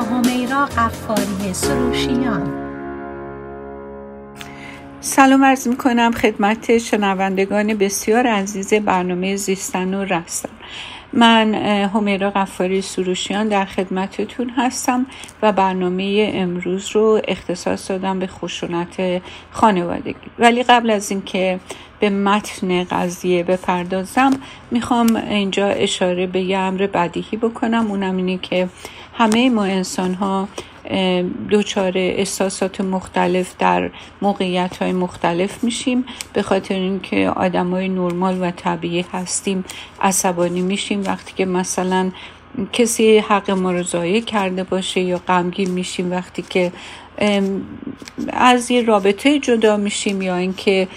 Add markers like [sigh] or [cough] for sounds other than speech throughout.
همیرا قفاری سروشیان. سلام عرض می کنم خدمت شنوندگان بسیار عزیز برنامه زیستن و رستن. من همیرا قفاری سروشیان در خدمتتون هستم و برنامه امروز رو اختصاص دادم به خشونت خانوادگی. ولی قبل از اینکه به متن قضیه بپردازم می‌خوام اینجا اشاره به یه امر بدیهی بکنم. اونم اینه که همه ما انسان ها دچار احساسات مختلف در موقعیت های مختلف میشیم. به خاطر اینکه آدم های نرمال و طبیعی هستیم عصبانی میشیم. وقتی که مثلا کسی حق ما رو ضایع کرده باشه یا غمگین میشیم وقتی که از یه رابطه جدا میشیم یا اینکه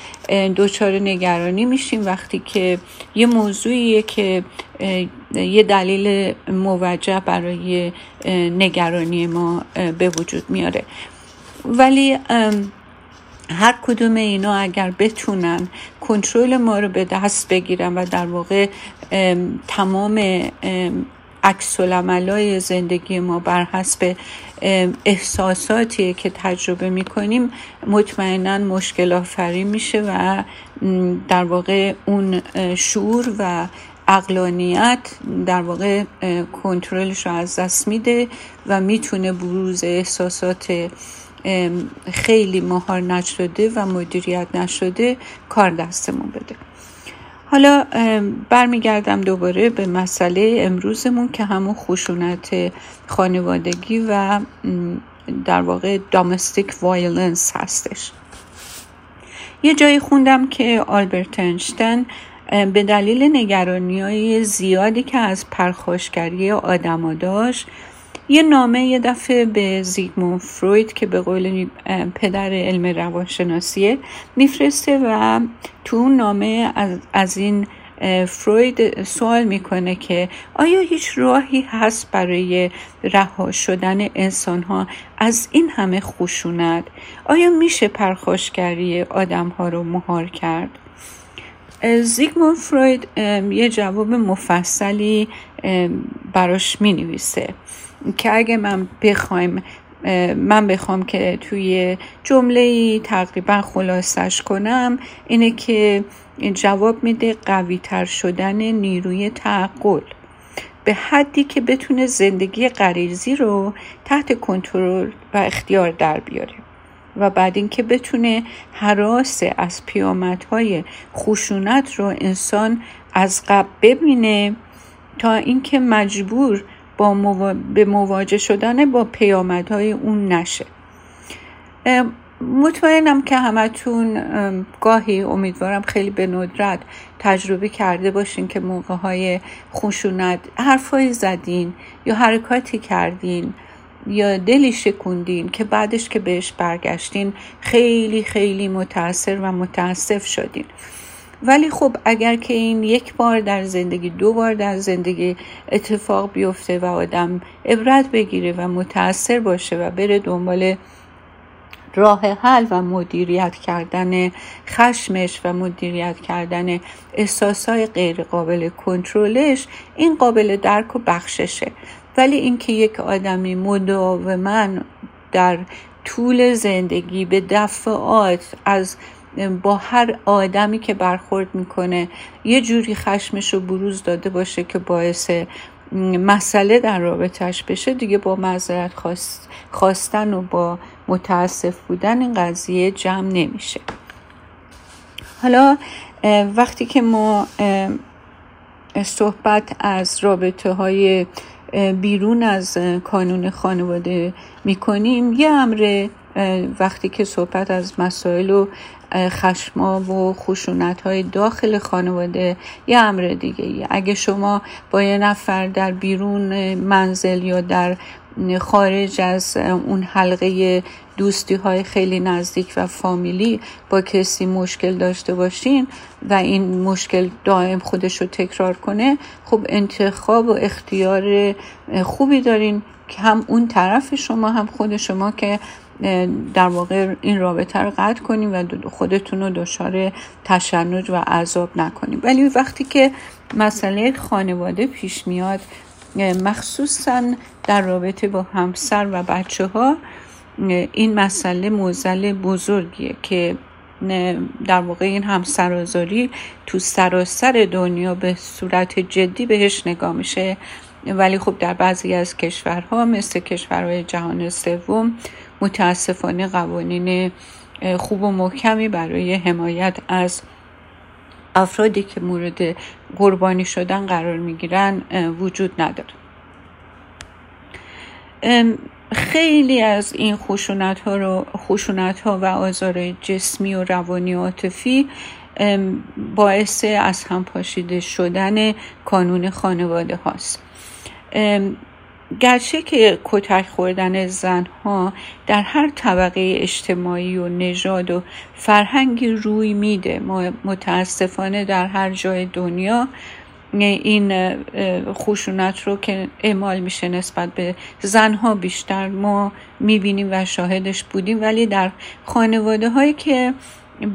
دچار نگرانی میشیم وقتی که یه موضوعیه که یه دلیل موجه برای نگرانی ما به وجود میاره. ولی هر کدوم اینا اگر بتونن کنترل ما رو به دست بگیرن و در واقع تمام عکس زندگی ما بر حسب احساساتی که تجربه می‌کنیم مطمئنا مشکل آفرین میشه و در واقع اون شعور و عقلانیت در واقع کنترلش رو از دست میده و می‌تونه بروز احساسات خیلی مهار نشده و مدیریت نشده کار دستمون بده. حالا برمیگردم دوباره به مسئله امروزمون که همون خشونت خانوادگی و در واقع domestic violence هستش. یه جایی خوندم که آلبرت انشتن به دلیل نگرانی های زیادی که از پرخاشگری آدما داشت یه نامه یه دفعه به زیگموند فروید که به قول پدر علم روانشناسیه میفرسته و تو اون نامه از, از این فروید سوال می‌کنه که آیا هیچ راهی هست برای رها شدن انسان ها از این همه خشونت؟ آیا میشه پرخاشگری آدم ها رو مهار کرد؟ زیگموند فروید یه جواب مفصلی براش می نویسه که اگه من بخوایم من بخوام که توی جمله تقریبا خلاصش کنم اینه که جواب میده قوی تر شدن نیروی تعقل. به حدی که بتونه زندگی غریزی رو تحت کنترل و اختیار در بیاره و بعد اینکه بتونه حراس از پیامدهای خشونت رو انسان از قبل ببینه تا اینکه مجبور با به مواجه شدن با پیامدهای اون نشه. مطمئنم که همتون گاهی امیدوارم خیلی به ندرت تجربه کرده باشین که موقع های خشونت حرفایی زدین یا حرکاتی کردین یا دلی شکوندین که بعدش که بهش برگشتین خیلی خیلی متاثر و متاسف شدین. ولی خب اگر که این یک بار در زندگی دو بار در زندگی اتفاق بیفته و آدم عبرت بگیره و متاثر باشه و بره دنبال راه حل و مدیریت کردن خشمش و مدیریت کردن احساسای غیر قابل کنترلش این قابل درک و بخششه. ولی اینکه یک آدمی مداوما در طول زندگی به دفعات از با هر آدمی که برخورد می‌کنه یه جوری خشمش رو بروز داده باشه که باعث مسئله در رابطهش بشه دیگه با معذرت خواستن و با متاسف بودن این قضیه جمع نمیشه. حالا وقتی که ما صحبت از رابطه های بیرون از کانون خانواده می‌کنیم یه امر وقتی که صحبت از مسائل و خشما و خشونت های داخل خانواده یه امر دیگه ای. اگه شما با یه نفر در بیرون منزل یا در خارج از اون حلقه دوستی های خیلی نزدیک و فامیلی با کسی مشکل داشته باشین و این مشکل دائم خودش رو تکرار کنه خب انتخاب و اختیار خوبی دارین که هم اون طرف شما هم خود شما که در واقع این رابطه رو قطع کنیم و خودتون رو دچار تشنج و عذاب نکنیم ولی وقتی که مسئله خانواده پیش میاد مخصوصا در رابطه با همسر و بچه ها این مسئله موزل بزرگیه که در واقع این همسرازاری تو سراسر دنیا به صورت جدی بهش نگاه میشه. ولی خب در بعضی از کشورها مثل کشورهای جهان سوم متاسفانه قوانین خوب و محکمی برای حمایت از افرادی که مورد قربانی شدن قرار می‌گیرن وجود نداره. خیلی از این خشونت ها, رو خشونت ها و آزار جسمی و روانی و عاطفی باعث از هم پاشیده شدن کانون خانواده هاست. گرچه که کتک خوردن زنها در هر طبقه اجتماعی و نژاد و فرهنگی روی میده متاسفانه در هر جای دنیا این خشونت رو که اعمال میشه نسبت به زنها بیشتر ما می‌بینیم و شاهدش بودیم. ولی در خانواده هایی که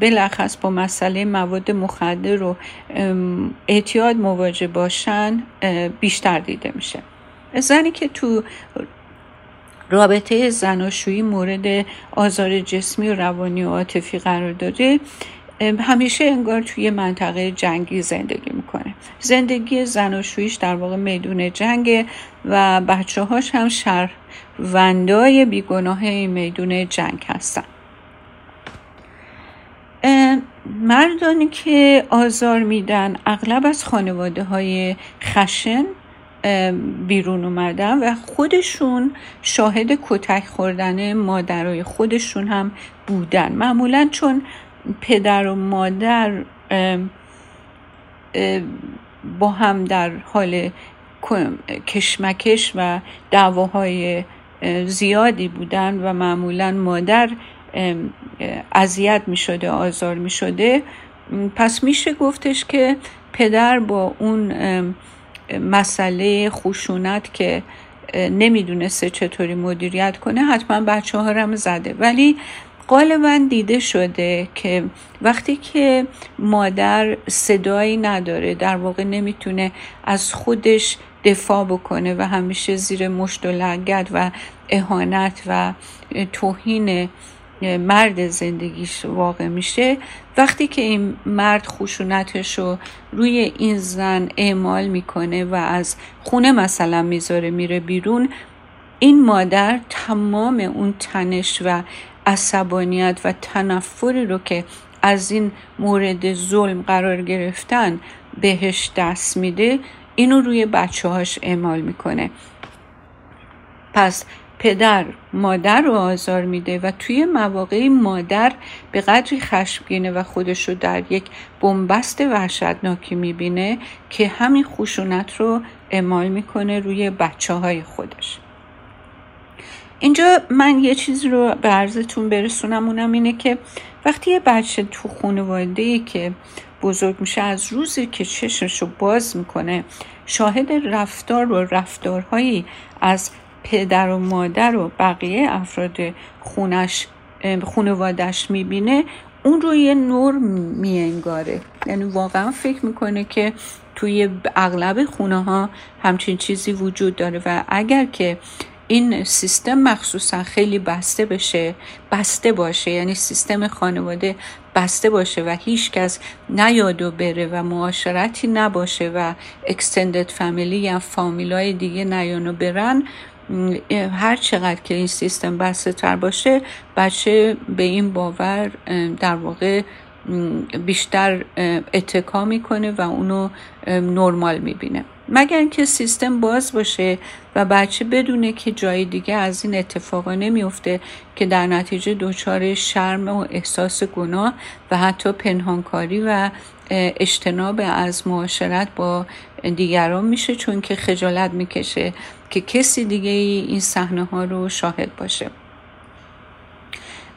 بلخص با مسئله مواد مخدر و اعتیاد مواجه باشن بیشتر دیده میشه. زنی که تو رابطه زناشویی مورد آزار جسمی و روانی و عاطفی قرار داده همیشه انگار توی منطقه جنگی زندگی می‌کنه. زندگی زناشوییش در واقع میدون جنگ و بچه هاش هم شهروندای بیگناه این میدون جنگ هستن. مردانی که آزار میدن اغلب از خانواده های خشن بیرون اومدن و خودشون شاهد کتک خوردن مادرای خودشون هم بودن. معمولا چون پدر و مادر با هم در حال کشمکش و دعواهای زیادی بودن و معمولا مادر اذیت می شده آزار می شده پس میشه گفتش که پدر با اون مسئله خشونت که نمی‌دونسته چطوری مدیریت کنه حتما بچه ها هم زده. ولی غالبا دیده شده که وقتی که مادر صدایی نداره در واقع نمی‌تونه از خودش دفاع بکنه و همیشه زیر مشت و لگت و اهانت و توهین مرد زندگیش واقع میشه وقتی که این مرد خشونتش رو روی این زن اعمال می‌کنه و از خونه مثلا می‌ذاره میره بیرون این مادر تمام اون تنش و عصبانیت و تنفری رو که از این مورد ظلم قرار گرفتن بهش دست میده اینو روی بچه هاش اعمال می‌کنه. پس پدر مادر رو آزار میده و توی مواقعی مادر به قدری خشمگینه و خودش رو در یک بنبست وحشتناکی می‌بینه که همین خشونت رو اعمال می‌کنه روی بچه های خودش. اینجا من یه چیزی رو به عرضتون برسونم اونم اینه که وقتی یه بچه تو خانواده که بزرگ میشه از روزی که چشمش رو باز می‌کنه شاهد رفتار و رفتارهایی از پدر و مادر و بقیه افراد خونش خونوادش می‌بینه اون رو یه نور میانگاره. یعنی واقعا فکر می‌کنه که توی اغلب خونه ها همچین چیزی وجود داره و اگر که این سیستم مخصوصا خیلی بسته بشه بسته باشه یعنی سیستم خانواده بسته باشه و هیچ کس نیاد و بره و معاشرتی نباشه و اکستندد فامیلی یا فامیلای دیگه نیان و برن هر چقدر که این سیستم بسته تر باشه بچه به این باور در واقع بیشتر اتکا می‌کنه و اونو نرمال می‌بینه. مگر اینکه سیستم باز باشه و بچه بدونه که جای دیگه از این اتفاقا نمیفته که در نتیجه دچار شرم و احساس گناه و حتی پنهانکاری و اجتناب از معاشرت با دیگران میشه چون که خجالت می‌کشه که کسی دیگه این صحنه ها رو شاهد باشه.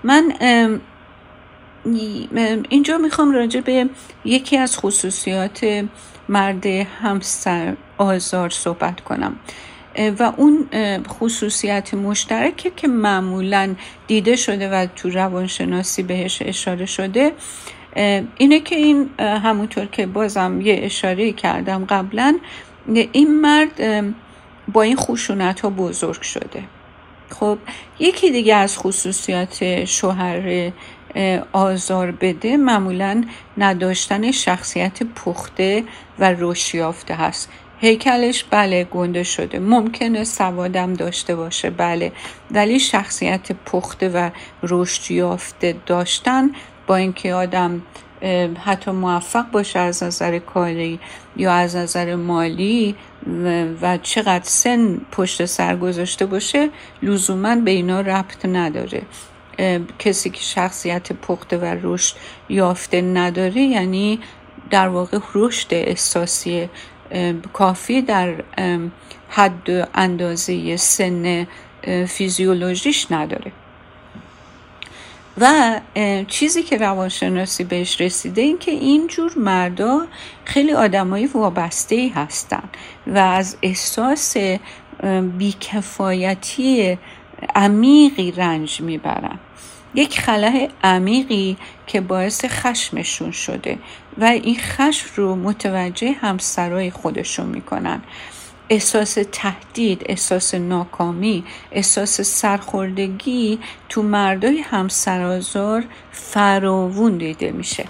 من اینجا می‌خوام راجع به یکی از خصوصیات مرد همسر آزار صحبت کنم. و اون خصوصیت مشترکه که معمولا دیده شده و تو روانشناسی بهش اشاره شده. اینه که این همونطور که بازم یه اشاره کردم قبلا این مرد با این خشونت ها بزرگ شده. خب یکی دیگه از خصوصیات شوهر آزار بده معمولا نداشتن شخصیت پخته و رشد یافته هست. هیکلش بله گنده شده. ممکنه سوادم داشته باشه بله. ولی شخصیت پخته و رشد داشتن با اینکه آدم حتی موفق باشه از نظر کاری یا از نظر مالی و چقدر سن پشت سر گذاشته باشه لزوما به اینا ربط نداره. کسی که شخصیت پخته و رشد یافته نداره یعنی در واقع رشد احساسی کافی در حد اندازه سن فیزیولوژیش نداره. و چیزی که روانشناسی بهش رسیده این که اینجور مردا خیلی آدمایی وابسته ای هستن و از احساس بیکفایتی عمیقی رنج می‌برن. یک خلاه عمیقی که باعث خشمشون شده و این خشم رو متوجه همسرای خودشون می‌کنن. احساس تهدید احساس ناکامی احساس سرخوردگی تو مردای همسرازار فراوون دیده میشه.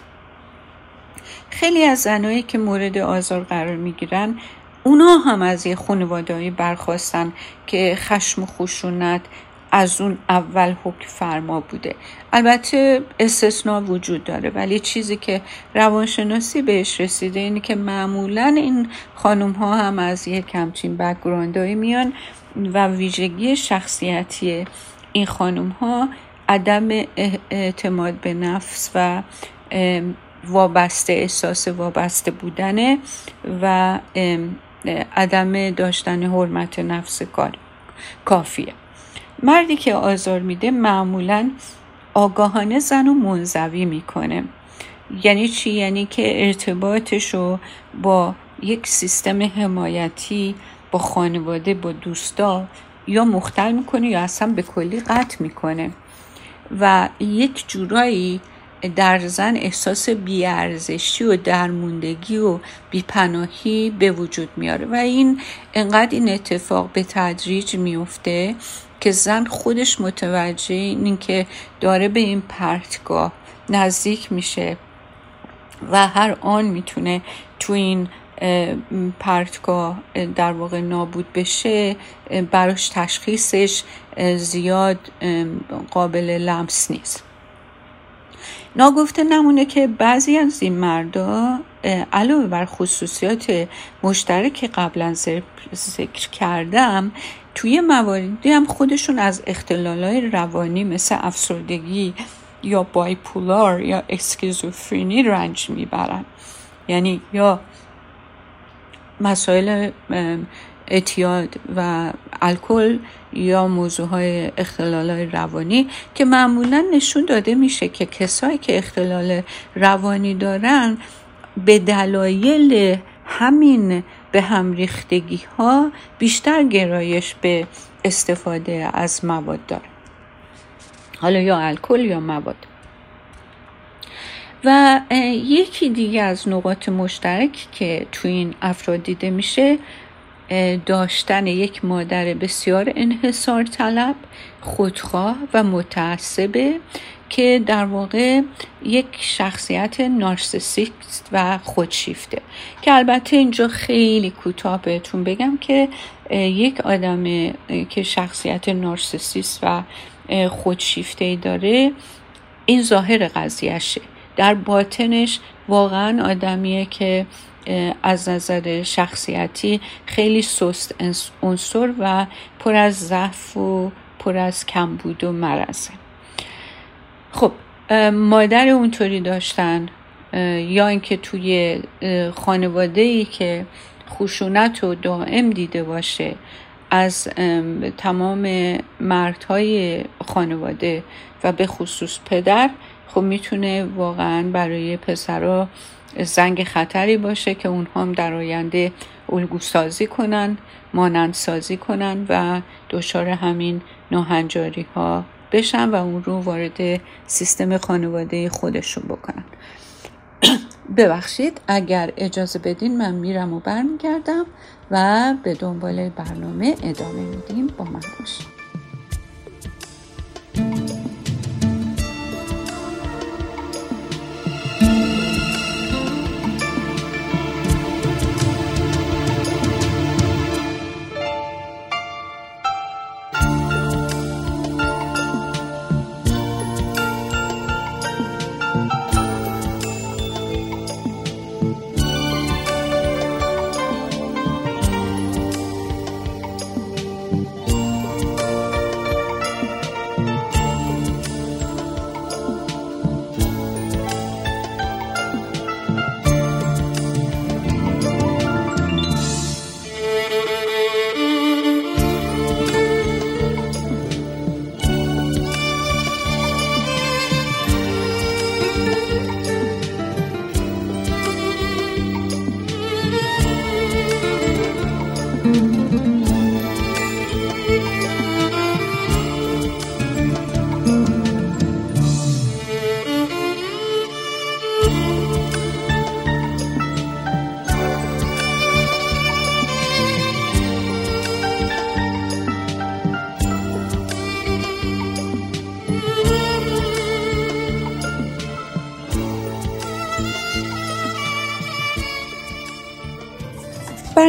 خیلی از زنایی که مورد آزار قرار می‌گیرن اونا هم از یه خانوادهایی برخواستن که خشم و خشونت از اون اول حکم فرما بوده. البته استثنا وجود داره ولی چیزی که روانشناسی بهش رسیده اینه که معمولا این خانم ها هم از یک همچین بکگراندهایی میان و ویژگی شخصیتی این خانم ها عدم اعتماد به نفس و وابسته احساس وابسته بودنه و عدم داشتن حرمت نفس کار کافیه. مردی که آزار میده معمولا آگاهانه زن و منزوی می‌کنه یعنی چی؟ یعنی که ارتباطش رو با یک سیستم حمایتی با خانواده با دوستا یا مختل می‌کنه یا اصلا به کلی قطع می‌کنه و یک جورایی در زن احساس بیارزشی و درموندگی و بیپناهی به وجود میاره و این انقدر این اتفاق به تدریج میفته که زن خودش متوجه این که داره به این پرتگاه نزدیک میشه و هر آن می‌تونه تو این پرتگاه در واقع نابود بشه براش تشخیصش زیاد قابل لمس نیست. ناگفته نمونه که بعضی از این مردا علاوه بر خصوصیات مشترک که قبلا ذکر کردم توی مواردی هم خودشون از اختلالای روانی مثل افسردگی یا بایپولار یا اسکیزوفرینی رنج می‌برن. یعنی یا مسائل اعتیاد و الکل یا موضوع های اختلال های روانی که معمولا نشون داده میشه که کسایی که اختلال روانی دارن به دلایل همین به هم ریختگی ها بیشتر گرایش به استفاده از مواد داره. حالا یا الکل یا مواد. و یکی دیگه از نقاط مشترک که تو این افراد دیده میشه داشتن یک مادر بسیار انحصار طلب خودخواه و متعصبه که در واقع یک شخصیت نارسیسیست و خودشیفته. که البته اینجا خیلی کوتاه بهتون بگم که یک آدم که شخصیت نارسیسیست و خودشیفته داره این ظاهر قضیهشه. در باطنش واقعا آدمیه که از نظر شخصیتی خیلی سست عنصر و پر از ضعف و پر از کمبود و مرزه خب مادر اونطوری داشتن یا اینکه توی خانواده ای که خشونت و دائم دیده باشه از تمام مردهای خانواده و به خصوص پدر خب می‌تونه واقعا برای پسرها زنگ خطری باشه که اونها هم در آینده الگو سازی کنن مانند سازی کنن و دچار همین ناهنجاری ها بشن و اون رو وارد سیستم خانواده خودشون بکنن. [clears throat] ببخشید اگر اجازه بدین من میرم و برمیگردم و به دنبال برنامه ادامه میدیم. با من باشید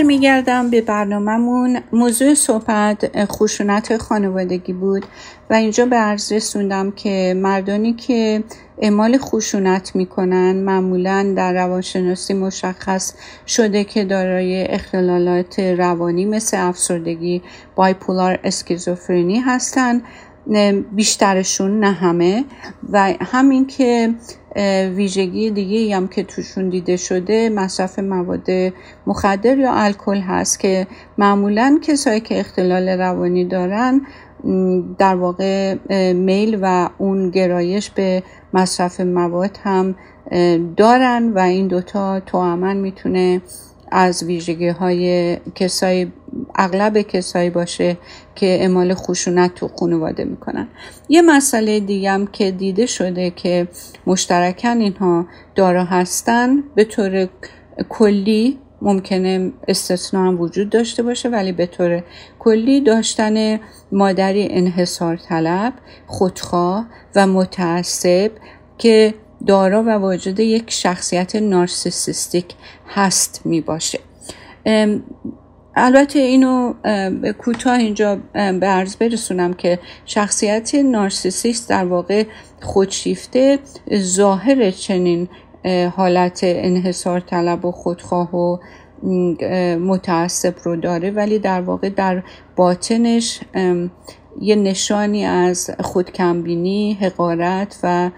برمیگردم به برنامهمون. موضوع صحبت خشونت خانوادگی بود و اینجا به عرض رسوندم که مردانی که اعمال خشونت می‌کنن معمولا در روانشناسی مشخص شده که دارای اختلالات روانی مثل افسردگی بایپولار اسکیزوفرنی هستند بیشترشون نه همه. و همین که ویژگی دیگه هم که توشون دیده شده مصرف مواد مخدر یا الکل هست که معمولا کسایی که اختلال روانی دارن در واقع میل و اون گرایش به مصرف مواد هم دارن و این دوتا توامن می‌تونه از ویژگی های کسایی اغلب کسایی باشه که اعمال خشونت تو خانواده می‌کنن. یه مسئله دیگه هم که دیده شده که مشترکن اینها دارا هستن به طور کلی ممکنه استثنا هم وجود داشته باشه ولی به طور کلی داشتن مادری انحصار طلب خودخواه و متعصب که دارا و واجد یک شخصیت نارسیسیستیک هست می باشه. البته اینو کوتاه اینجا به عرض برسونم که شخصیت نارسیسیست در واقع خودشیفته ظاهر چنین حالت انحصار طلب و خودخواه و متعصب رو داره ولی در واقع در باطنش یه نشانی از خودکمبینی، حقارت و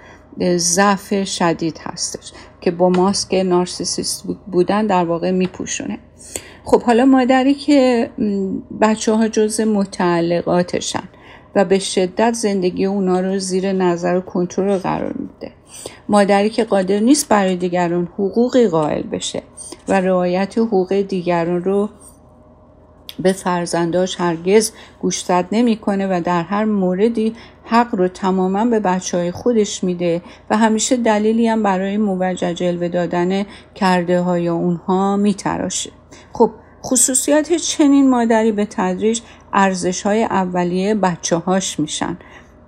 ضعف شدید هستش که با ماسک نارسیسیست بودن در واقع میپوشونه. خب حالا مادری که بچه ها جز متعلقاتشن و به شدت زندگی اونا رو زیر نظر و کنترل قرار میده. مادری که قادر نیست برای دیگران حقوقی قائل بشه و رعایت حقوق دیگران رو به فرزنداش هرگز گوشزد نمی‌کنه و در هر موردی حق رو تماما به بچه های خودش میده و همیشه دلیلی هم برای موجه جلوه دادن کرده های اونها میتراشه. خب خصوصیات چنین مادری به تدریج ارزش های اولیه بچه هاش میشن.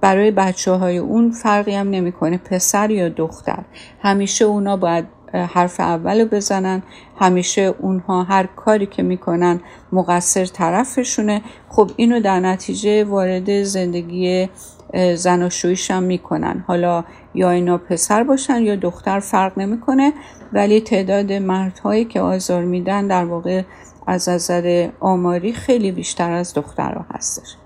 برای بچه های اون فرقی هم نمی‌کنه پسر یا دختر. همیشه اونا باید حرف اول بزنن. همیشه اونها هر کاری که می‌کنن مقصر طرفشونه. خب اینو در نتیجه وارد زندگی زناشویش هم می‌کنن. حالا یا اینا پسر باشن یا دختر فرق نمی‌کنه. ولی تعداد مردهایی که آزار میدن در واقع از نظر آماری خیلی بیشتر از دخترها هستش.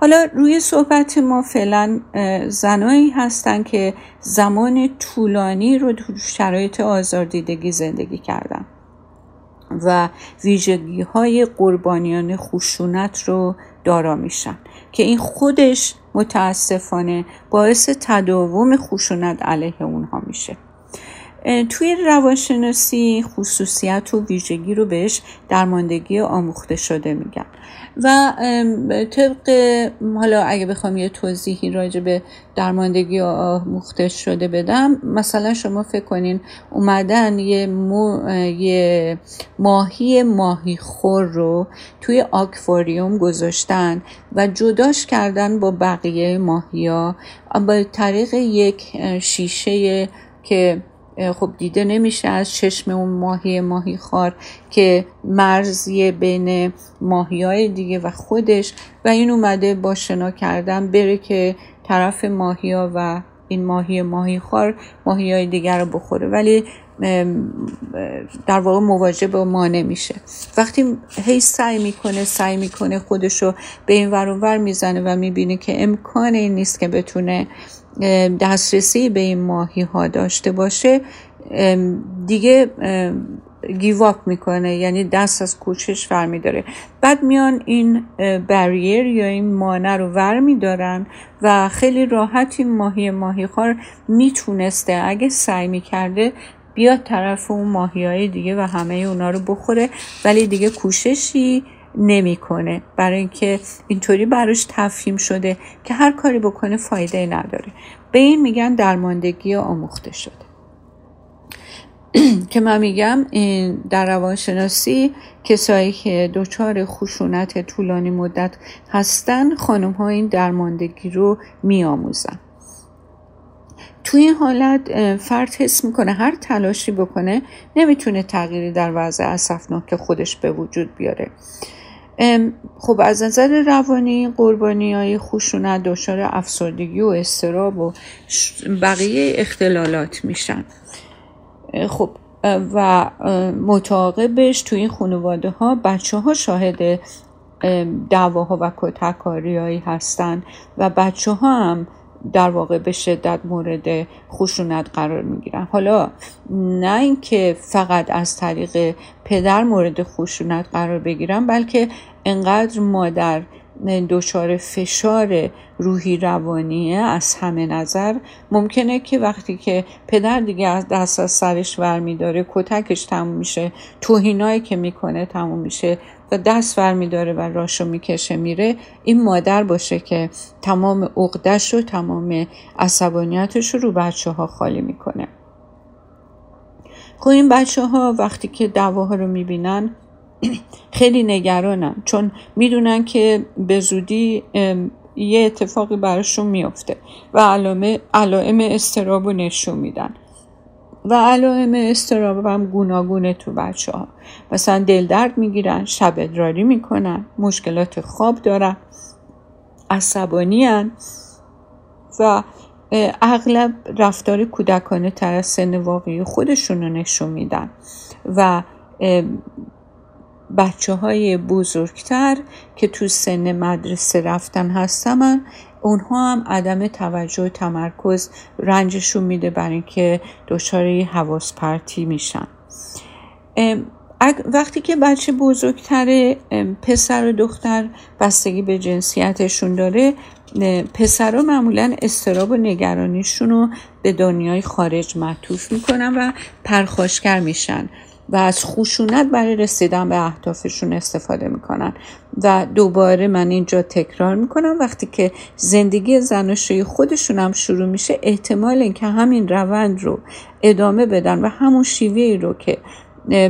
حالا روی صحبت ما فعلا زنایی هستن که زمان طولانی رو تو شرایط آزاردیدگی زندگی کردن و ویژگی های قربانیان خشونت رو دارا میشن که این خودش متاسفانه باعث تداوم خشونت علیه اونها میشه. توی روانشناسی خصوصیت و ویژگی رو بهش درماندگی آموخته شده میگن. و طبق حالا اگه بخوام یه توضیحی راجع به درماندگی آموخته شده بدم مثلا شما فکر کنین اومدن یه, یه ماهی ماهی خور رو توی آکواریوم گذاشتن و جداش کردن با بقیه ماهی ها با طریق یک شیشه که خب دیده نمیشه از چشم اون ماهی ماهی خار که مرزی بین ماهی های دیگه و خودش و این اومده با شنا کردن بره که طرف ماهی ها و این ماهی ماهی خار ماهی های دیگر رو بخوره. ولی در واقع مواجه با ما نمیشه. وقتی هی سعی می‌کنه سعی می‌کنه خودشو به این ور می‌زنه و می‌بینه که امکان این نیست که بتونه دسترسی به این ماهی ها داشته باشه دیگه گیواپ می‌کنه یعنی دست از کوچش ور میداره بعد میان این بریر یا این مانع رو ور میدارن و خیلی راحت این ماهی ماهی خار می‌تونسته اگه سعی می‌کرده بیاد طرف اون ماهی های دیگه و همه اونا رو بخوره. ولی دیگه کوششی نمی‌کنه. برای اینکه اینطوری براش تفهیم شده که هر کاری بکنه فایده نداره. به این میگن درماندگی آموخته شده. [clears throat] که من میگم در روانشناسی کسایی که دچار خشونت طولانی مدت هستن خانم ها این درماندگی رو میآموزن. توی این حالت فرد حس می‌کنه هر تلاشی بکنه نمی‌تونه تغییری در وضع اصفناک خودش به وجود بیاره. خب از نظر روانی قربانی های خشونت دچار افسردگی و استراب و بقیه اختلالات میشن. خب و متعاقبش توی این خانواده ها بچه ها شاهد دعواها و کتکاری هایی هستن و بچه ها هم در واقع به شدت مورد خشونت قرار می‌گیرن. حالا نه اینکه فقط از طریق پدر مورد خشونت قرار بگیرن بلکه انقدر مادر دچار فشار روحی روانیه از همه نظر ممکنه که وقتی که پدر دیگه از دست از سرش ور میداره کتکش تموم میشه توهینایی که می‌کنه تموم میشه. و دست ور میداره و راشو می‌کشه میره. این مادر باشه که تمام عقدش و تمام عصبانیتش رو رو بچه ها خالی می‌کنه. خب این بچه ها وقتی که دعواها رو می‌بینن [clears throat] خیلی نگرانن چون می‌دونن که به زودی یه اتفاقی براشون میافته و علائم استراب رو نشون میدن. و علائم استراب هم گوناگونه تو بچه ها مثلا دل درد می‌گیرن شب ادراری می‌کنن مشکلات خواب دارن عصبانی و اغلب رفتار کودکانه تر از سن واقعی خودشون رو نشون میدن و بچه های بزرگتر که تو سن مدرسه رفتن هستن اونها هم عدم توجه و تمرکز رنجشون میده برای اینکه دچار حواس پرتی میشن. وقتی که بچه بزرگتر پسر و دختر بستگی به جنسیتشون داره پسرها معمولا استراب و نگرانیشون رو به دنیای خارج معطوف می‌کنن و پرخاشگر میشن. و از خشونت برای رسیدن به اهدافشون استفاده می‌کنن. و دوباره من اینجا تکرار می‌کنم. وقتی که زندگی زناشویی خودشون هم شروع میشه احتمال اینکه همین روند رو ادامه بدن و همون شیوه رو که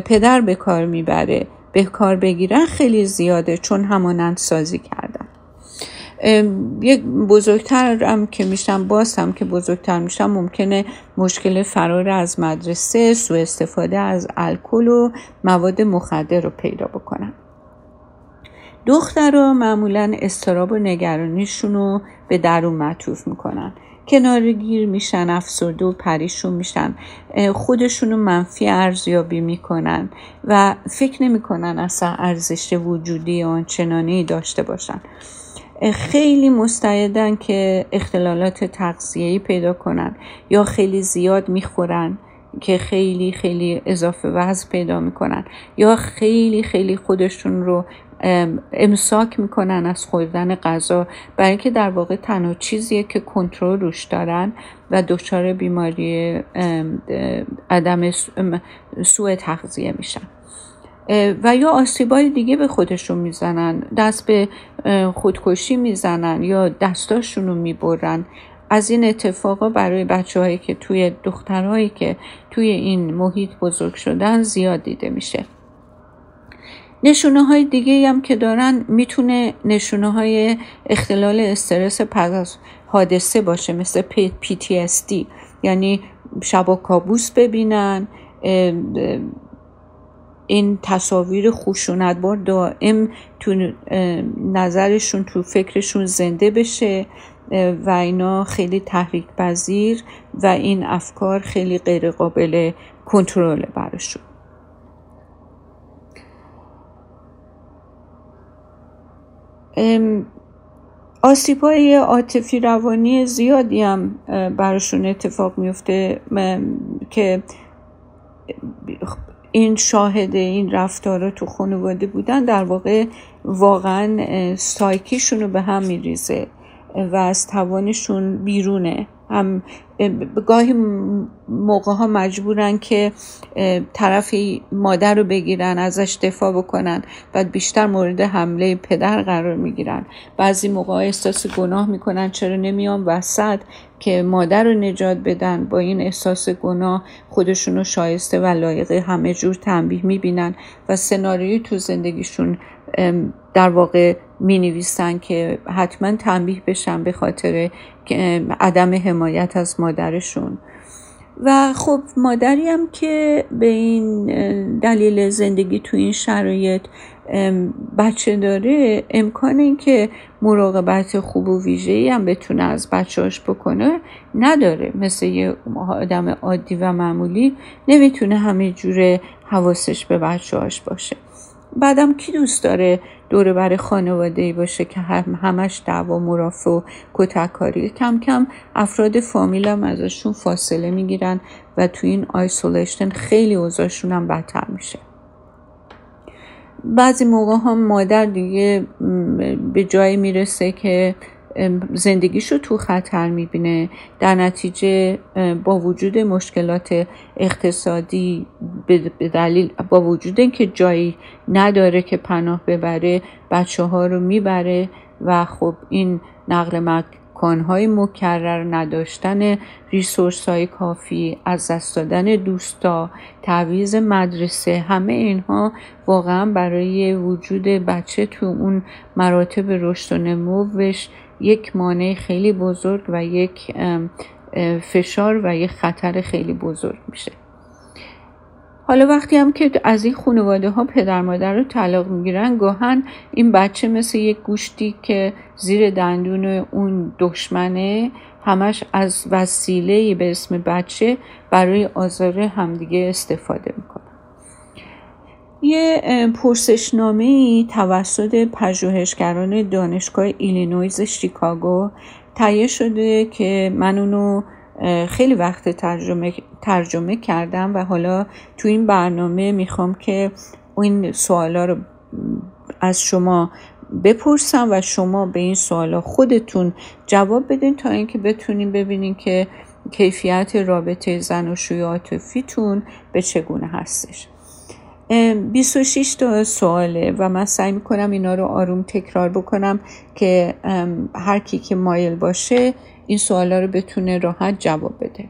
پدر به کار می‌بره به کار بگیرن خیلی زیاده چون همانند سازی کردن. یک بزرگتر هم که میشم باز هم که بزرگتر میشم ممکنه مشکل فرار از مدرسه سوء استفاده از الکل و مواد مخدر رو پیدا بکنم. دخترها معمولا استراب و نگرانیشون رو به درون معطوف می‌کنن. کنارگیر میشن افسرده و پریشون میشن. خودشون رو منفی ارزیابی می‌کنن و فکر نمی‌کنن اصلا ارزش وجودی آنچنانی داشته باشن. خیلی مستعدن که اختلالات تغذیه‌ای پیدا کنن یا خیلی زیاد می‌خورن که خیلی خیلی اضافه وزن پیدا می‌کنن یا خیلی خیلی خودشون رو امساک می‌کنن از خوردن غذا. برای اینکه در واقع تنها چیزیه که کنترل روش دارن و دچار بیماری عدم سوء تغذیه میشن. و یا آسیبای دیگه به خودشون می‌زنن دست به خودکشی می‌زنن یا دستاشون رو می‌برن. از این اتفاقا برای بچه هایی که توی دخترهایی که توی این محیط بزرگ شدن زیاد دیده میشه. نشونه های دیگه هم که دارن می‌تونه نشونه های اختلال استرس پس از حادثه باشه مثل PTSD یعنی شبا کابوس ببینن این تصاویر بار دائم تو نظرشون تو فکرشون زنده بشه و اینا خیلی تحریک پذیر و این افکار خیلی غیر قابل کنترل براشون. آسیب های عاطفی روانی زیادی هم براشون اتفاق میفته که این شاهد این رفتارا تو خانواده بودن در واقع واقعا سایکیشون رو به هم میریزه و از توانشون بیرونه. هم گاهی موقع ها مجبورن که طرف مادر رو بگیرن ازش دفاع بکنن بعد بیشتر مورد حمله پدر قرار می‌گیرن. بعضی موقع احساس گناه می‌کنن چرا نمیان وسط که مادر رو نجات بدن؟ با این احساس گناه خودشون رو شایسته و لایق همه جور تنبیه می‌بینن و سناریوی تو زندگیشون در واقع می نویسن که حتما تنبیه بشن به خاطر عدم حمایت از مادرشون. و خب مادری هم که به این دلیل زندگی تو این شرایط بچه داره امکان این که مراقبت خوب و ویژه‌ای هم بتونه از بچهاش بکنه نداره. مثل یه آدم عادی و معمولی نمی‌تونه همه جوره حواسش به بچهاش باشه. بعدم کی دوست داره دوره بر خانواده ای باشه که هم همش دعوا مرافع و کتککاری. کم کم افراد فامیل هم ازشون فاصله می‌گیرن و تو این آیسولیشن خیلی اوضاعشون هم بدتر میشه. بعضی موقع هم مادر دیگه به جایی می‌رسه که زندگیشو تو خطر می‌بینه. در نتیجه با وجود مشکلات اقتصادی به دلیل با وجود اینکه جایی نداره که پناه ببره بچه ها رو می‌بره و خب این نقل مکانهای مکرر نداشتن ریسورس های کافی از دست دادن دوستا تعویز مدرسه همه اینها واقعا برای وجود بچه تو اون مراتب رشد و نموش یک مانع خیلی بزرگ و یک فشار و یک خطر خیلی بزرگ میشه. حالا وقتی هم که از این خانواده ها پدر مادر رو طلاق می‌گیرن گاهاً این بچه مثل یک گوشتی که زیر دندون اون دشمنه همش از وسیله به اسم بچه برای آزار همدیگه استفاده می‌کنه. یه پرسشنامه توسط پژوهشگران دانشگاه ایلینویز شیکاگو تهیه شده که من اونو خیلی وقت ترجمه, ترجمه کردم و حالا تو این برنامه می‌خوام که این سوالا رو از شما بپرسم و شما به این سوالا خودتون جواب بدین تا اینکه بتونین ببینین که کیفیت رابطه زن و شوی عاطفیتون به چگونه هستش. 26 تا سواله و من سعی می‌کنم اینا رو آروم تکرار بکنم که هر کی که مایل باشه این سوالا رو بتونه راحت جواب بده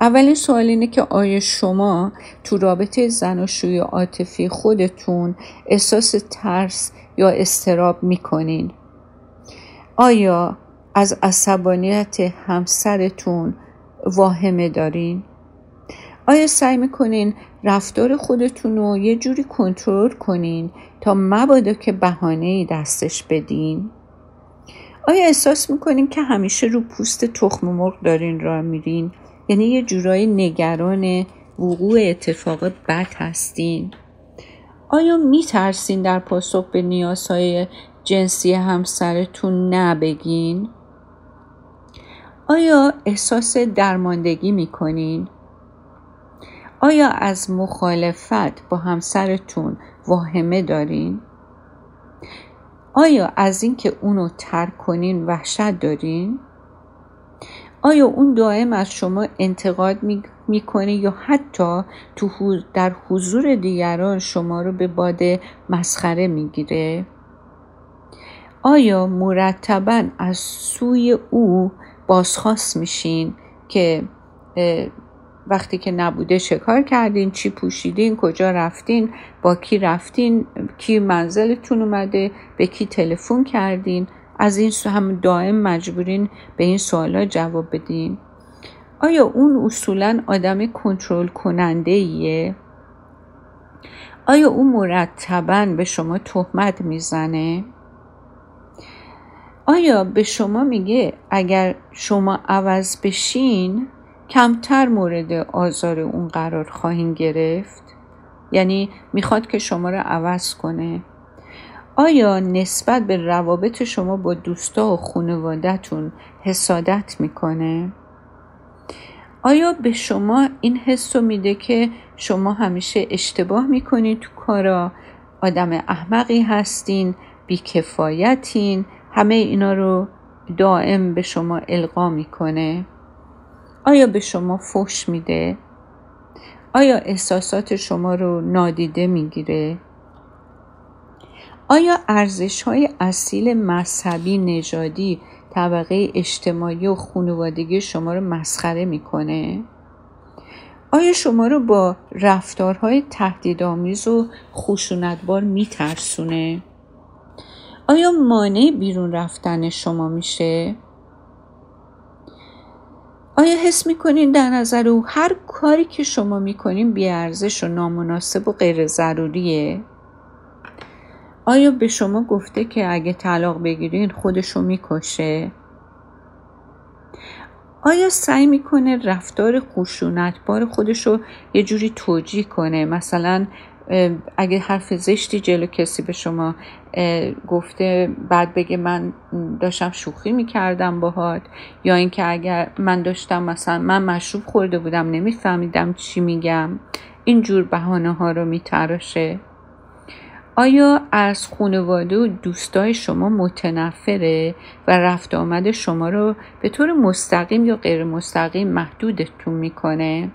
اولین سوال اینه که آیا شما تو رابطه زناشویی عاطفی خودتون احساس ترس یا استراب می‌کنین؟ آیا از عصبانیت همسرتون واهمه دارین؟ آیا سعی می‌کنین رفتار خودتون رو یه جوری کنترل کنین تا مبادا که بهانه دستش بدین؟ آیا احساس می‌کنین که همیشه رو پوست تخم مرغ دارین را میرین؟ یعنی یه جورایی نگران وقوع اتفاقات بد هستین؟ آیا میترسین در پاسخ به نیازهای جنسی همسرتون نبگین؟ آیا احساس درماندگی می‌کنین؟ آیا از مخالفت با همسرتون واهمه دارین؟ آیا از اینکه اونو ترک کنین وحشت دارین؟ آیا اون دائم از شما انتقاد می‌کنه یا حتی تو در حضور دیگران شما رو به باد مسخره می‌گیره؟ آیا مرتبا از سوی او بازخواست میشین که وقتی که نبوده شکار کردین چی پوشیدین کجا رفتین با کی رفتین کی منزلتون اومده به کی تلفن کردین از این هم دائم مجبورین به این سوالا جواب بدین آیا اون اصولا آدم کنترل کننده ایه؟ آیا اون مرتبا به شما تهمت می‌زنه؟ آیا به شما میگه اگر شما عوض بشین کمتر مورد آزار اون قرار خواهیم گرفت؟ یعنی می‌خواد که شما رو عوض کنه آیا نسبت به روابط شما با دوستا و خانوادهتون حسادت می‌کنه؟ آیا به شما این حس رو میده که شما همیشه اشتباه می‌کنید تو کارا آدم احمقی هستین بیکفایتین همه اینا رو دائم به شما القا می‌کنه آیا به شما فش میده؟ آیا احساسات شما رو نادیده می‌گیره؟ آیا ارزش های اصیل مذهبی نژادی طبقه اجتماعی و خانوادگی شما رو مسخره می‌کنه؟ آیا شما رو با رفتارهای تهدیدآمیز و خشونتبار میترسونه؟ آیا مانع بیرون رفتن شما میشه؟ آیا حس می‌کنین در نظر او هر کاری که شما می‌کنین بیارزش و نامناسب و غیر ضروریه آیا به شما گفته که اگه طلاق بگیرین خودشو می‌کشه؟ آیا سعی می‌کنه رفتار خشونتبار خودشو یه جوری توجیه کنه؟ مثلا اگه حرف زشتی جلو کسی به شما گفته بعد بگه من داشتم شوخی می‌کردم باهات. یا اینکه اگر من داشتم مثلا من مشروب خورده بودم نمیفهمیدم چی میگم. اینجور بهانه ها رو میتراشه. آیا از خانواده و دوستای شما متنفره و رفت آمد شما رو به طور مستقیم یا غیر مستقیم محدودتون می‌کنه؟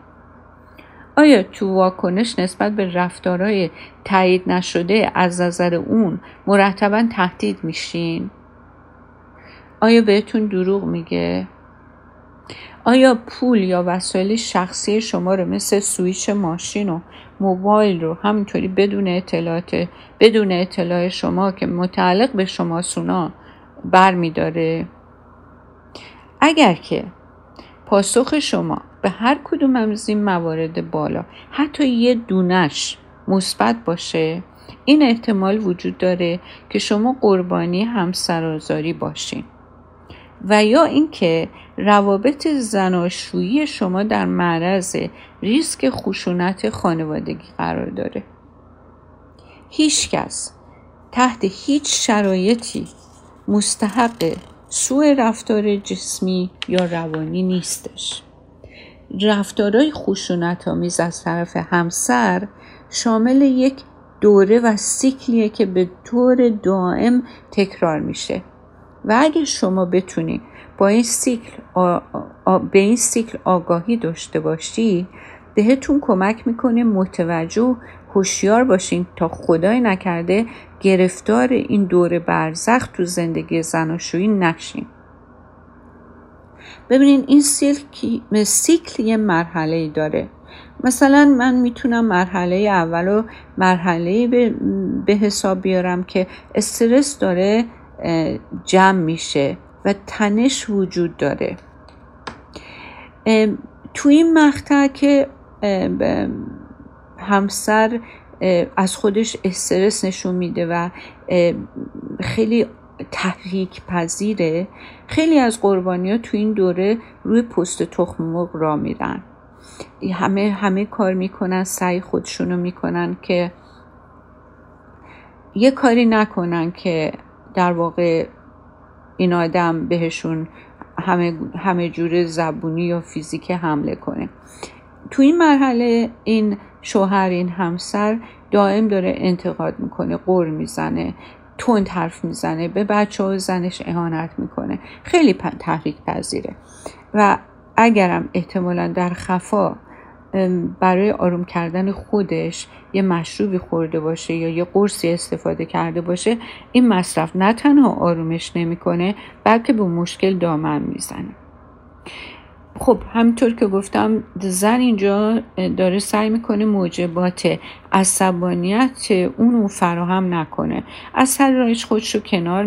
آیا تو واکنش نسبت به رفتارهای تایید نشده از نظر اون مرتبا تهدید میشین؟ آیا بهتون دروغ میگه؟ آیا پول یا وسایل شخصی شما رو مثل سویچ ماشین و موبایل رو همینطوری بدون اطلاعات بدون اطلاع شما که متعلق به شما سونا بر می داره؟ اگر که پاسخ شما به هر کدوم از این موارد بالا. حتی یه دونش مثبت باشه. این احتمال وجود داره که شما قربانی همسرازاری باشین. و یا اینکه روابط زناشویی شما در معرض ریسک خشونت خانوادگی قرار داره. هیچکس تحت هیچ شرایطی مستحق سوء رفتار جسمی یا روانی نیستش. رفتارهای خشونت آمیز از طرف همسر شامل یک دوره و سیکلیه که به طور دائم تکرار میشه. و اگه شما بتونی با این سیکل به این سیکل آگاهی داشته باشی بهتون کمک می‌کنه متوجه هوشیار باشین تا خدای نکرده گرفتار این دور برزخ تو زندگی زناشویی نشین. ببینین این سیکل, یه مرحله داره. مثلا من می‌تونم مرحله اول و مرحله به, به حساب بیارم که استرس داره جمع میشه و تنش وجود داره. تو این مقطع که همسر از خودش استرس نشون میده و خیلی تحریک پذیره خیلی از قربانی ها تو این دوره روی پست تخم مرغ را میرن همه همه کار می‌کنن سعی خودشونو می‌کنن که یه کاری نکنن که در واقع این آدم بهشون همه, همه جور زبونی یا فیزیک حمله کنه. تو این مرحله این شوهر این همسر دائم داره انتقاد می‌کنه قر می‌زنه. تند حرف می‌زنه به بچه و زنش اهانت می‌کنه. خیلی تحریک پذیره. و اگرم احتمالا در خفا برای آروم کردن خودش یه مشروبی خورده باشه یا یه قرصی استفاده کرده باشه این مصرف نه تنها آرومش نمی‌کنه بلکه به مشکل دامن می‌زنه. خب همینطور که گفتم زن اینجا داره سعی می‌کنه موجبات عصبانیت اون رو فراهم نکنه. از سر رایش خودش رو کنار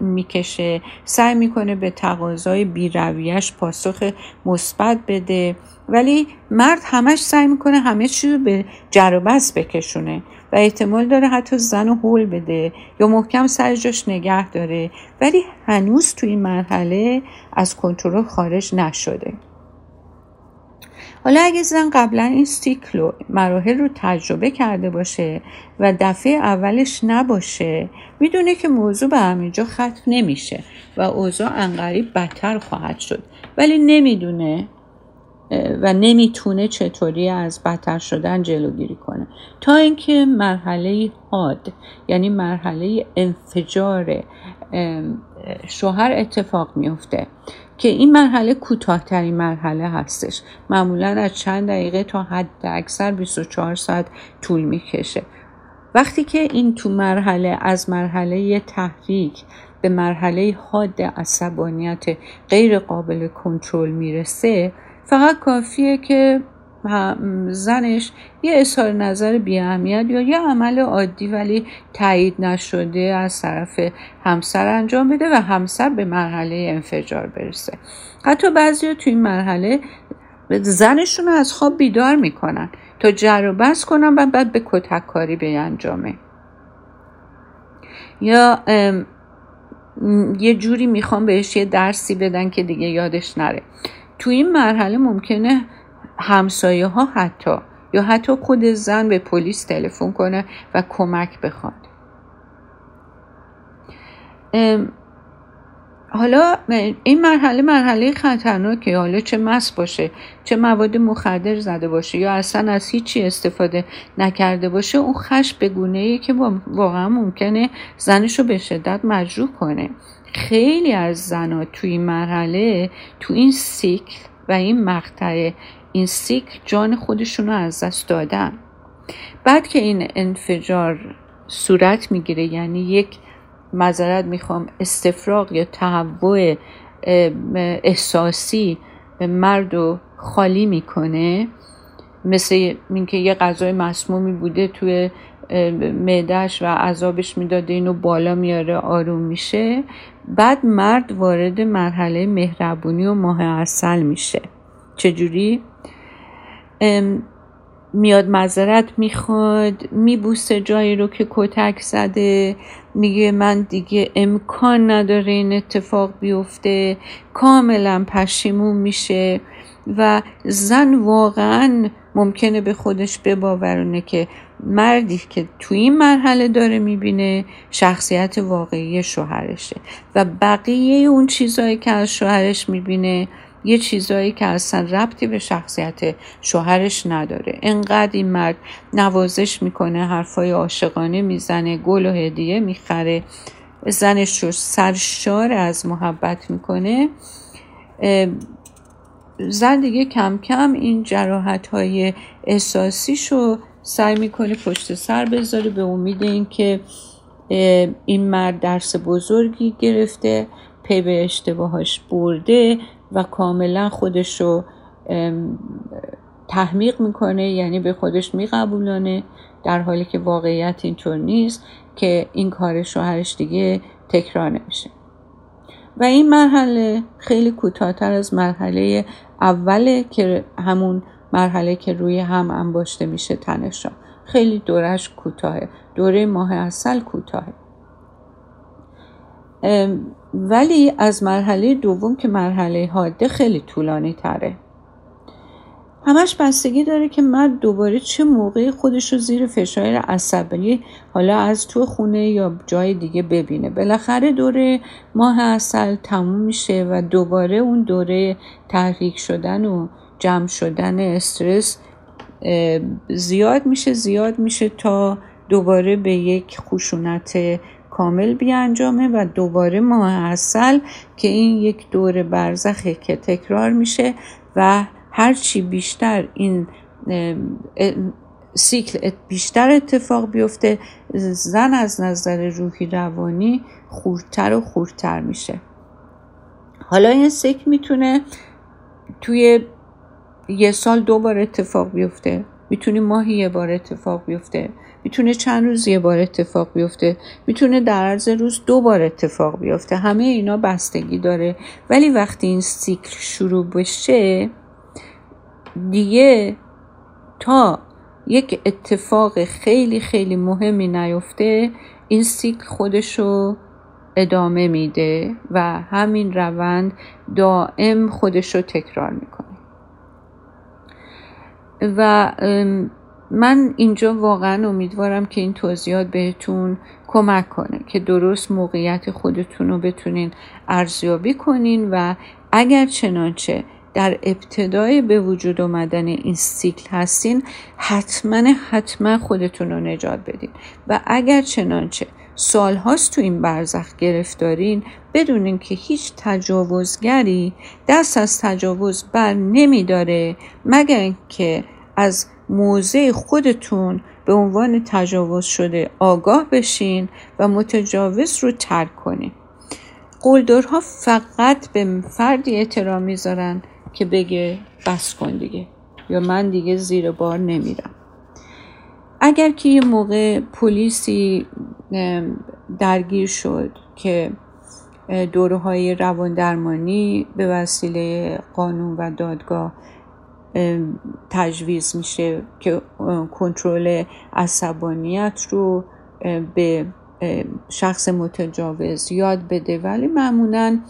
می‌کشه. سعی می‌کنه به تقاضای بیرویش پاسخ مثبت بده. ولی مرد همش سعی می‌کنه همه چیز رو به جر بکشونه. احتمال داره حتی زن و حول بده یا محکم سر جاش نگه داره. ولی هنوز توی این مرحله از کنترل خارج نشده. حالا اگه زن قبلا این سیکل مراحل رو تجربه کرده باشه و دفعه اولش نباشه می‌دونه که موضوع به همینجا ختم نمیشه و اوضاع انقریب بدتر خواهد شد. ولی نمی‌دونه و نمی‌تونه چطوری از بدتر شدن جلوگیری کنه. تا اینکه مرحله حاد یعنی مرحله انفجار شوهر اتفاق میفته که این مرحله کوتاهترین مرحله هستش. معمولا از چند دقیقه تا حد اکثر 24 ساعت طول می‌کشه. وقتی که این تو مرحله از مرحله تحریک به مرحله حاد عصبانیت غیر قابل کنترل می‌رسه فقط کافیه که زنش یه اظهار نظر بی اهمیت یا یه عمل عادی ولی تایید نشده از طرف همسر انجام بده و همسر به مرحله انفجار برسه. حتی بعضی تو این مرحله زنشون رو از خواب بیدار می‌کنن. تا جر و بس کنن و بعد به کتک کاری به انجامه. یا یه جوری می‌خوام بهش یه درسی بدن که دیگه یادش نره. تو این مرحله ممکنه همسایه ها حتی یا حتی خود زن به پلیس تلفن کنه و کمک بخواد. حالا این مرحله مرحله خطرناکه. حالا چه مس باشه چه مواد مخدر زده باشه یا اصلا از هیچی استفاده نکرده باشه اون خش به گونه ای که واقعا ممکنه زنش به شدت مجروح کنه. خیلی از زنها توی این مرحله تو این سیکل و این مقطع این سیکل جان خودشون رو از دست دادن. بعد که این انفجار صورت می‌گیره یعنی یک مذارت می‌خوام استفراغ یا تهوع احساسی مرد و خالی می‌کنه مثل اینکه یه غذای مسمومی بوده توی معدهش و عذابش می‌داده اینو بالا میاره آروم میشه. بعد مرد وارد مرحله مهربونی و ماه اصل میشه. چجوری؟ میاد مذارت می‌خواد میبوسه جایی رو که کتک زده. میگه من دیگه امکان نداره این اتفاق بیفته. کاملا پشیمون میشه و زن واقعا ممکنه به خودش بباورونه که مردی که تو این مرحله داره می‌بینه شخصیت واقعی شوهرشه. و بقیه اون چیزهایی که از شوهرش می‌بینه یه چیزایی که اصلا ربطی به شخصیت شوهرش نداره. انقدر این مرد نوازش می‌کنه حرفای عاشقانه می‌زنه گل و هدیه می‌خره زنش رو سرشار از محبت می‌کنه. زن دیگه کم کم این جراحت های احساسیشو سعی می‌کنه پشت سر بذاره به امید اینکه این مرد درس بزرگی گرفته پی به اشتباهاش برده و کاملا خودش رو تحمیق می‌کنه یعنی به خودش میقبولانه در حالی که واقعیت اینطور نیست که این کار شوهرش دیگه تکرار نمیشه. و این مرحله خیلی کوتاهتر از مرحله اوله که همون مرحله که روی هم انباشته میشه تنشا خیلی دورش کوتاهه. دوره ماه اصل کوتاهه. ولی از مرحله دوم که مرحله حاده خیلی طولانی تره. همش بستگی داره که مرد دوباره چه موقعی خودش رو زیر فشار عصبی حالا از تو خونه یا جای دیگه ببینه. بالاخره دوره ماه اصل تموم میشه و دوباره اون دوره تحریک شدن و جمع شدن استرس زیاد میشه زیاد میشه تا دوباره به یک خشونت کامل بیانجامه و دوباره ماه اصل که این یک دور برزخه که تکرار میشه و هرچی بیشتر این سیکل بیشتر اتفاق بیفته زن از نظر روحی روانی خورتر و خورتر میشه. حالا این سیکل می‌تونه توی یه سال دو بار اتفاق بیفته. می‌تونه ماهی یه بار اتفاق بیفته. می‌تونه چند روز یه بار اتفاق بیفته. می‌تونه در عرض روز دو بار اتفاق بیفته. همه اینا بستگی داره. ولی وقتی این سیکل شروع بشه دیگه تا یک اتفاق خیلی خیلی مهمی نیفته این سیکل خودشو ادامه میده و همین روند دائم خودشو تکرار می‌کنه. و من اینجا واقعا امیدوارم که این توضیحات بهتون کمک کنه که درست موقعیت خودتون رو بتونین ارزیابی کنین و اگر چنانچه در ابتدای به وجود آمدن این سیکل هستین حتما حتما خودتون رو نجات بدین. و اگر چنانچه سالهاست تو این برزخ گرفتارین بدونین که هیچ تجاوزگری دست از تجاوز بر نمیداره مگر اینکه از موضع خودتون به عنوان تجاوز شده آگاه بشین و متجاوز رو ترک کنین. قلدرها فقط به فردی احترام می‌ذارن که بگه بس کن دیگه یا من دیگه زیر بار نمیرم. اگر که یه موقع پلیسی درگیر شد که دوره های روان درمانی به وسیله قانون و دادگاه تجویز میشه که کنترل عصبانیت رو به شخص متجاوز یاد بده. ولی معمولا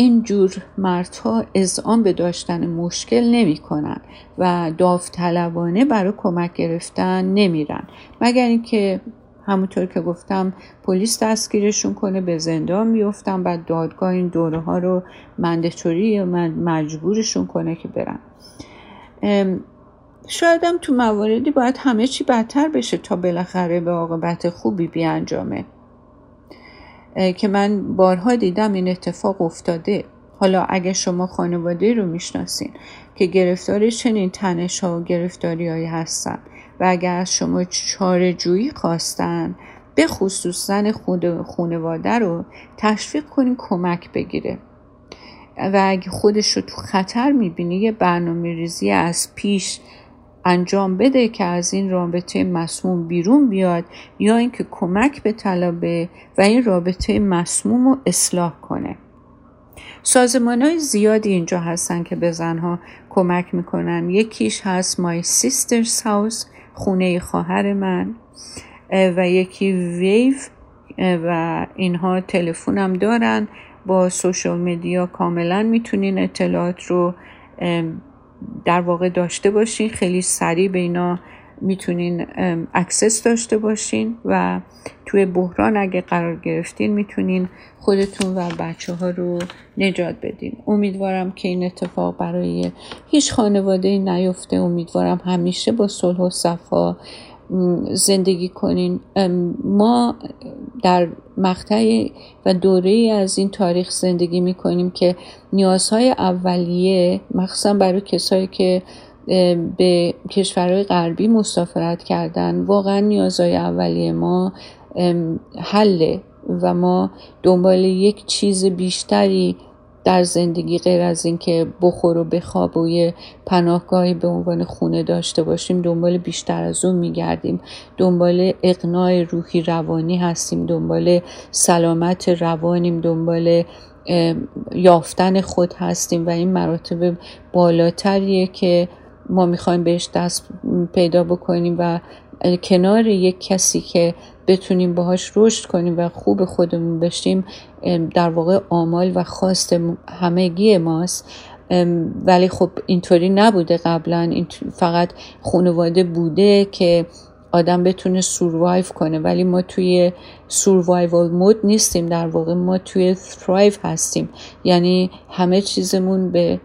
این جور مردها اذعان به داشتن مشکل نمی کنن و داوطلبانه برای کمک گرفتن نمیرن. مگر اینکه همونطور که گفتم پلیس دستگیرشون کنه به زندان میفتن بعد دادگاه این دوره ها رو مندتوری یا مجبورشون کنه که برن. شایدم تو مواردی باید همه چی بدتر بشه تا بالاخره به عاقبت خوبی بیانجامه. که من بارها دیدم این اتفاق افتاده. حالا اگه شما خانواده رو می‌شناسین که گرفتار چنین تنش ها و گرفتاری هایی هستن و اگر از شما چاره جویی خواستن به خصوص زن خود خانواده رو تشویق کنین کمک بگیره. و اگه خودش رو تو خطر می‌بینی یه برنامه ریزی از پیش انجام بده که از این رابطه مسموم بیرون بیاد یا اینکه کمک به طلبه و این رابطه مسموم رو اصلاح کنه. سازمان های زیادی اینجا هستن که به زنها کمک می‌کنن. یکیش هست My Sister's House خونه خواهر من و یکی ویو و اینها تلفنم دارن. با social media کاملا می‌تونین اطلاعات رو در واقع داشته باشین خیلی سریع به اینا می‌تونین access داشته باشین و توی بحران اگه قرار گرفتین می‌تونین خودتون و بچه ها رو نجات بدین. امیدوارم که این اتفاق برای هیچ خانواده نیفته. امیدوارم همیشه با صلح و صفا زندگی کنین. ما در مقطع و دوره از این تاریخ زندگی می کنیم که نیازهای اولیه مخصوصا برای کسایی که به کشورهای غربی مسافرت کردن واقعا نیازهای اولیه ما حله و ما دنبال یک چیز بیشتری در زندگی غیر از اینکه بخور و بخواب و یه پناهگاهی به عنوان خونه داشته باشیم دنبال بیشتر از اون میگردیم. دنبال اقناع روحی روانی هستیم دنبال سلامت روانیم دنبال یافتن خود هستیم و این مراتب بالاتریه که ما می‌خوایم بهش دست پیدا بکنیم و کنار یک کسی که بتونیم باهاش رشد کنیم و خوب خودمون بشیم در واقع آمال و خواست همگی ماست. ولی خب اینطوری نبوده قبلا. فقط خانواده بوده که آدم بتونه سوروایو کنه. ولی ما توی سوروایوال مود نیستیم. در واقع ما توی ثرایو هستیم. یعنی همه چیزمون به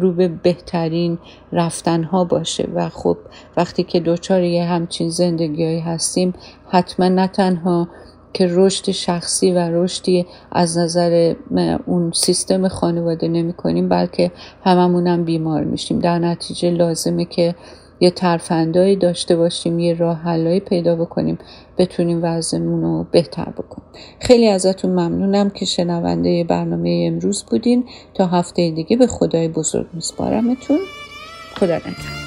رو به بهترین رفتن ها باشه. و خب وقتی که دوچار یه همچین زندگی هستیم حتما نه تنها که رشد شخصی و رشدی از نظر اون سیستم خانواده نمی کنیم بلکه هممونم بیمار میشیم. در نتیجه لازمه که یه ترفندایی داشته باشیم یه راه حلایی پیدا بکنیم بتونیم وضعمون رو بهتر بکنیم. خیلی ازتون ممنونم که شنونده برنامه امروز بودین. تا هفته دیگه به خدای بزرگ میسپارمتون. خدا نگهدار.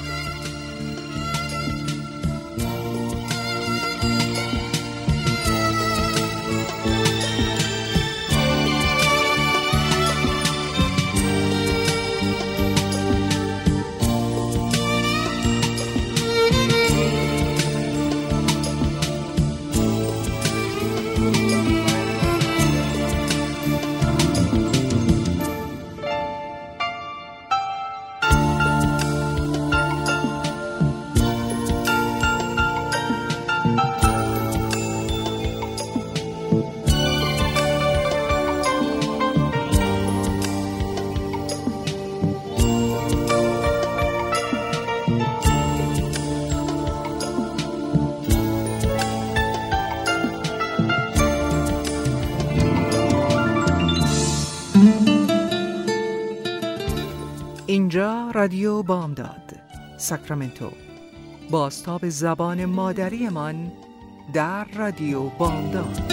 رادیو بامداد ساکرامنتو. باستاب زبان مادریمان در رادیو بامداد.